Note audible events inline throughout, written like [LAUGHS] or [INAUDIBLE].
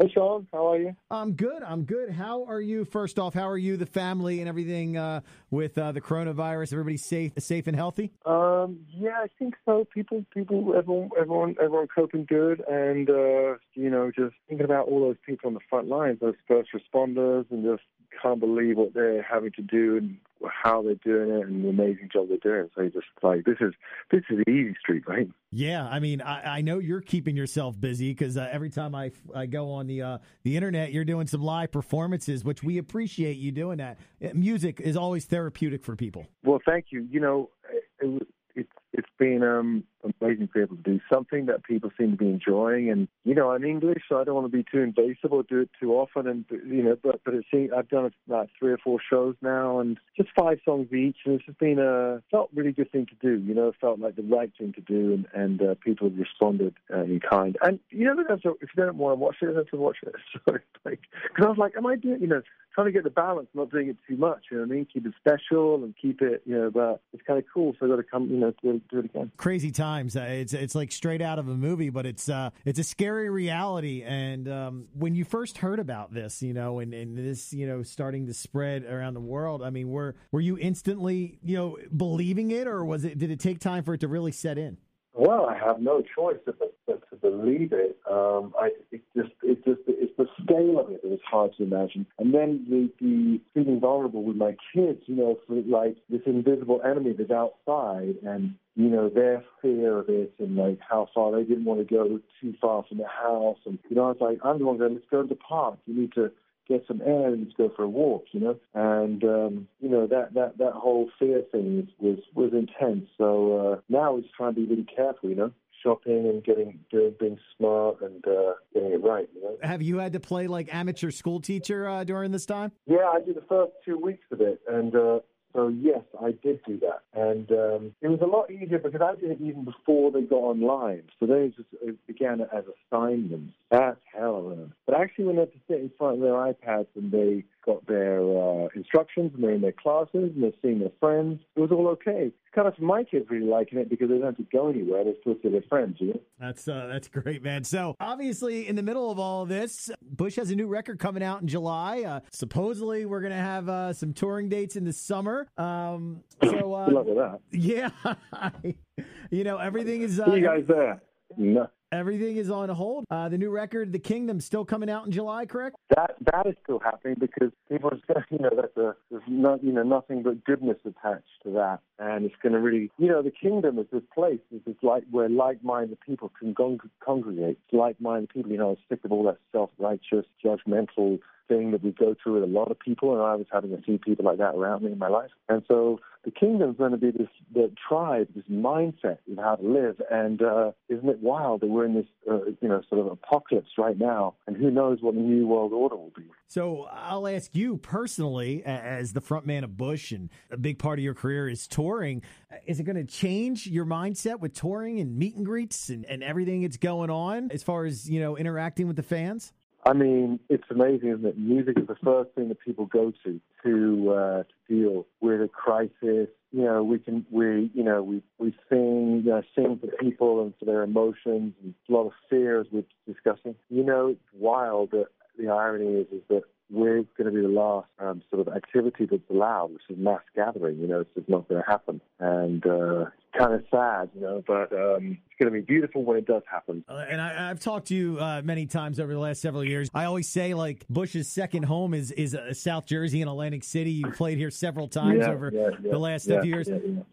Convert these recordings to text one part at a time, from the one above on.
Hey, Sean, how are you? I'm good. I'm good. How are you? First off, how are you, the family, and everything uh, with uh, the coronavirus? Everybody safe, safe and healthy? Um, yeah, I think so. People, people, everyone, everyone, everyone coping good, and uh, you know, just thinking about all those people on the front lines, those first responders, and just can't believe what they're having to do and how they're doing it and the amazing job they're doing. So you just like this is this is the easy street, right? Yeah, I mean, I, I know you're keeping yourself busy because uh, every time I, I go on the uh, the internet, you're doing some live performances, which we appreciate you doing that. Uh, music is always therapeutic for people. Well, thank you. You know, it, it, it's been um, amazing to be able to do something that people seem to be enjoying. And you know, I'm English, so I don't want to be too invasive or do it too often. And you know, but but it seems I've done about three or four shows now, and just five songs each, and it's just been a felt really good thing to do. You know, felt like the right thing to do, and and uh, people have responded uh, in kind. And you know, if you don't want to watch it, you have to watch it. [LAUGHS] So like, because I was like, am I doing? You know, trying to get the balance, not doing it too much. You know what I mean? Keep it special and keep it. You know, but it's kind of cool. So I got to come. You know, do, do it again. Crazy times. Uh, it's it's like straight out of a movie, but it's uh it's a scary reality. And um, when you first heard about this, you know, and, and this, you know, starting to spread around the world, I mean, were were you instantly, you know, believing it, or was it? Did it take time for it to really set in? Well, I have no choice but, but to believe it. Um, I, it just, it just, it's the scale of it that is hard to imagine. And then the, the feeling vulnerable with my kids, you know, for like this invisible enemy that's outside and, you know, their fear of it and like how far they didn't want to go too far from the house. And, you know, I was like, I'm the one going, let's go to the park. You need to, get some air and just go for a walk, you know. And um, you know that that that whole fear thing was was intense. So uh, now it's trying to be really careful, you know. Shopping and getting doing being smart and uh, getting it right. You know? Have you had to play like amateur school teacher uh, during this time? Yeah, I did the first two weeks of it, and uh, so yes, I did do that, and um, it was a lot easier because I did it even before they got online. So they just it began as assignments. That's hell of a. But actually, when they had to sit in front of their iPads and they got their uh, instructions and they're in their classes and they're seeing their friends. It was all okay. Kind of my kids really liking it because they don't have to go anywhere. they're still see their friends. You know? That's uh, that's great, man. So obviously, in the middle of all of this, Bush has a new record coming out in July. Uh, supposedly, we're gonna have uh, some touring dates in the summer. Um, so uh, Good with that. Yeah, [LAUGHS] you know everything is. Uh, See you guys there. No. Everything is on hold. Uh, the new record, The Kingdom, still coming out in July, correct? That that is still happening because people are saying, [LAUGHS] you know, that the, there's not, you know, nothing but goodness attached to that, and it's going to really, you know, the kingdom is this place, is this like where like-minded people can con- congregate. Like-minded people, you know, I'm sick of all that self-righteous, judgmental thing that we go through with a lot of people, and I was having a few people like that around me in my life, and so the kingdom's going to be this the tribe, this mindset of how to live. And uh, isn't it wild that we're in this, uh, you know, sort of apocalypse right now, and who knows what the new world order will be? So I'll ask you personally, as the frontman of Bush, and a big part of your career is touring. Is it going to change your mindset with touring and meet and greets and, and everything that's going on as far as you know interacting with the fans? I mean, it's amazing, isn't it? Music is the first thing that people go to to uh, to deal with a crisis. You know, we can we you know we we sing know, sing for people and for their emotions and a lot of fears we're discussing. You know, it's wild that the irony is is that we're going to be the last um, sort of activity that's allowed, which is mass gathering. You know, it's just not going to happen, and uh, kind of sad, you know, but um, it's going to be beautiful when it does happen. Uh, and I, have talked to you uh, many times over the last several years. I always say like Bush's second home is is uh, South Jersey and Atlantic City. You played here several times yeah, over yeah, yeah, the last few years.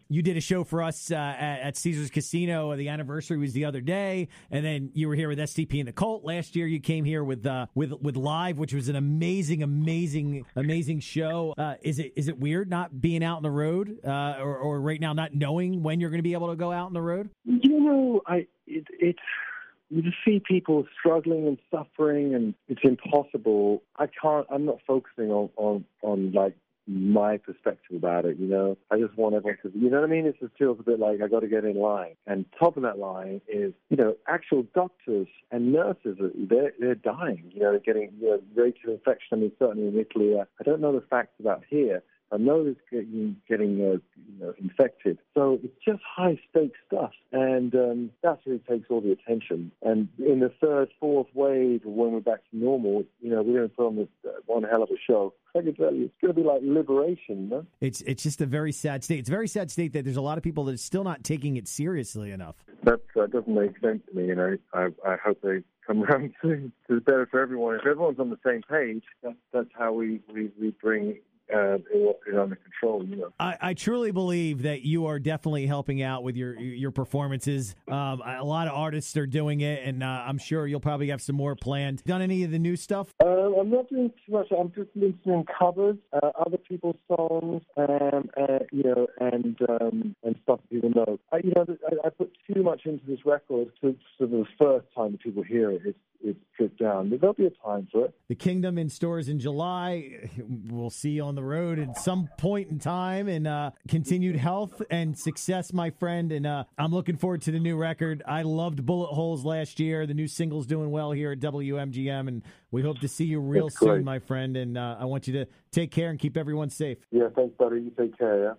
You did a show for us uh, at, at, Caesar's Casino. The anniversary was the other day, and then you were here with STP and the Cult last year. You came here with uh, with with Live, which was an amazing, amazing, amazing show. Uh, is it is it weird not being out on the road or, or right now not knowing when you're going to be able to go out on the road? You know, I it, it you just see people struggling and suffering, and it's impossible. I can't. I'm not focusing on on on like my perspective about it. You know, I just want everyone to. You know what I mean? It just feels a bit like I got to get in line. And top of that line is, you know, actual doctors and nurses. They're they're dying. You know, they're getting you know, rates of infection. I mean, certainly in Italy. Uh, I don't know the facts about here I know it's getting, getting uh, you know, infected. So it's just high stakes stuff. And um, that's really takes all the attention. And in the third, fourth wave, when we're back to normal, you know, we're going to put on this uh, one hell of a show. I can tell you, it's going to be like liberation. No? It's it's just a very sad state. It's a very sad state that there's a lot of people that are still not taking it seriously enough. That uh, doesn't make sense to me. You know, I I hope they come [LAUGHS] around to, to better for everyone. If everyone's on the same page, that's that's how we we, we bring uh, it under control. You know, I, I, truly believe that you are definitely helping out with your your performances. Um, a lot of artists are doing it, and uh, I'm sure you'll probably have some more planned. Done any of the new stuff? Uh, I'm not doing too much. I'm just listening covers, uh, other people's songs, um, uh, you know, and um, and stuff people know. I, you know, I, I, put too much into this record to so the first time that people hear it. It's it's stripped down. There'll be a time for it. The Kingdom in stores in July. [LAUGHS] We'll see you on the road at some point in time. And uh, continued health and success, my friend. And uh, I'm looking forward to the new record. I loved Bullet Holes last year. The new single's doing well here at WMGM, and we hope to see you real soon, my friend. And uh, I want you to take care and keep everyone safe. Yeah, thanks, buddy. You take care. Yeah.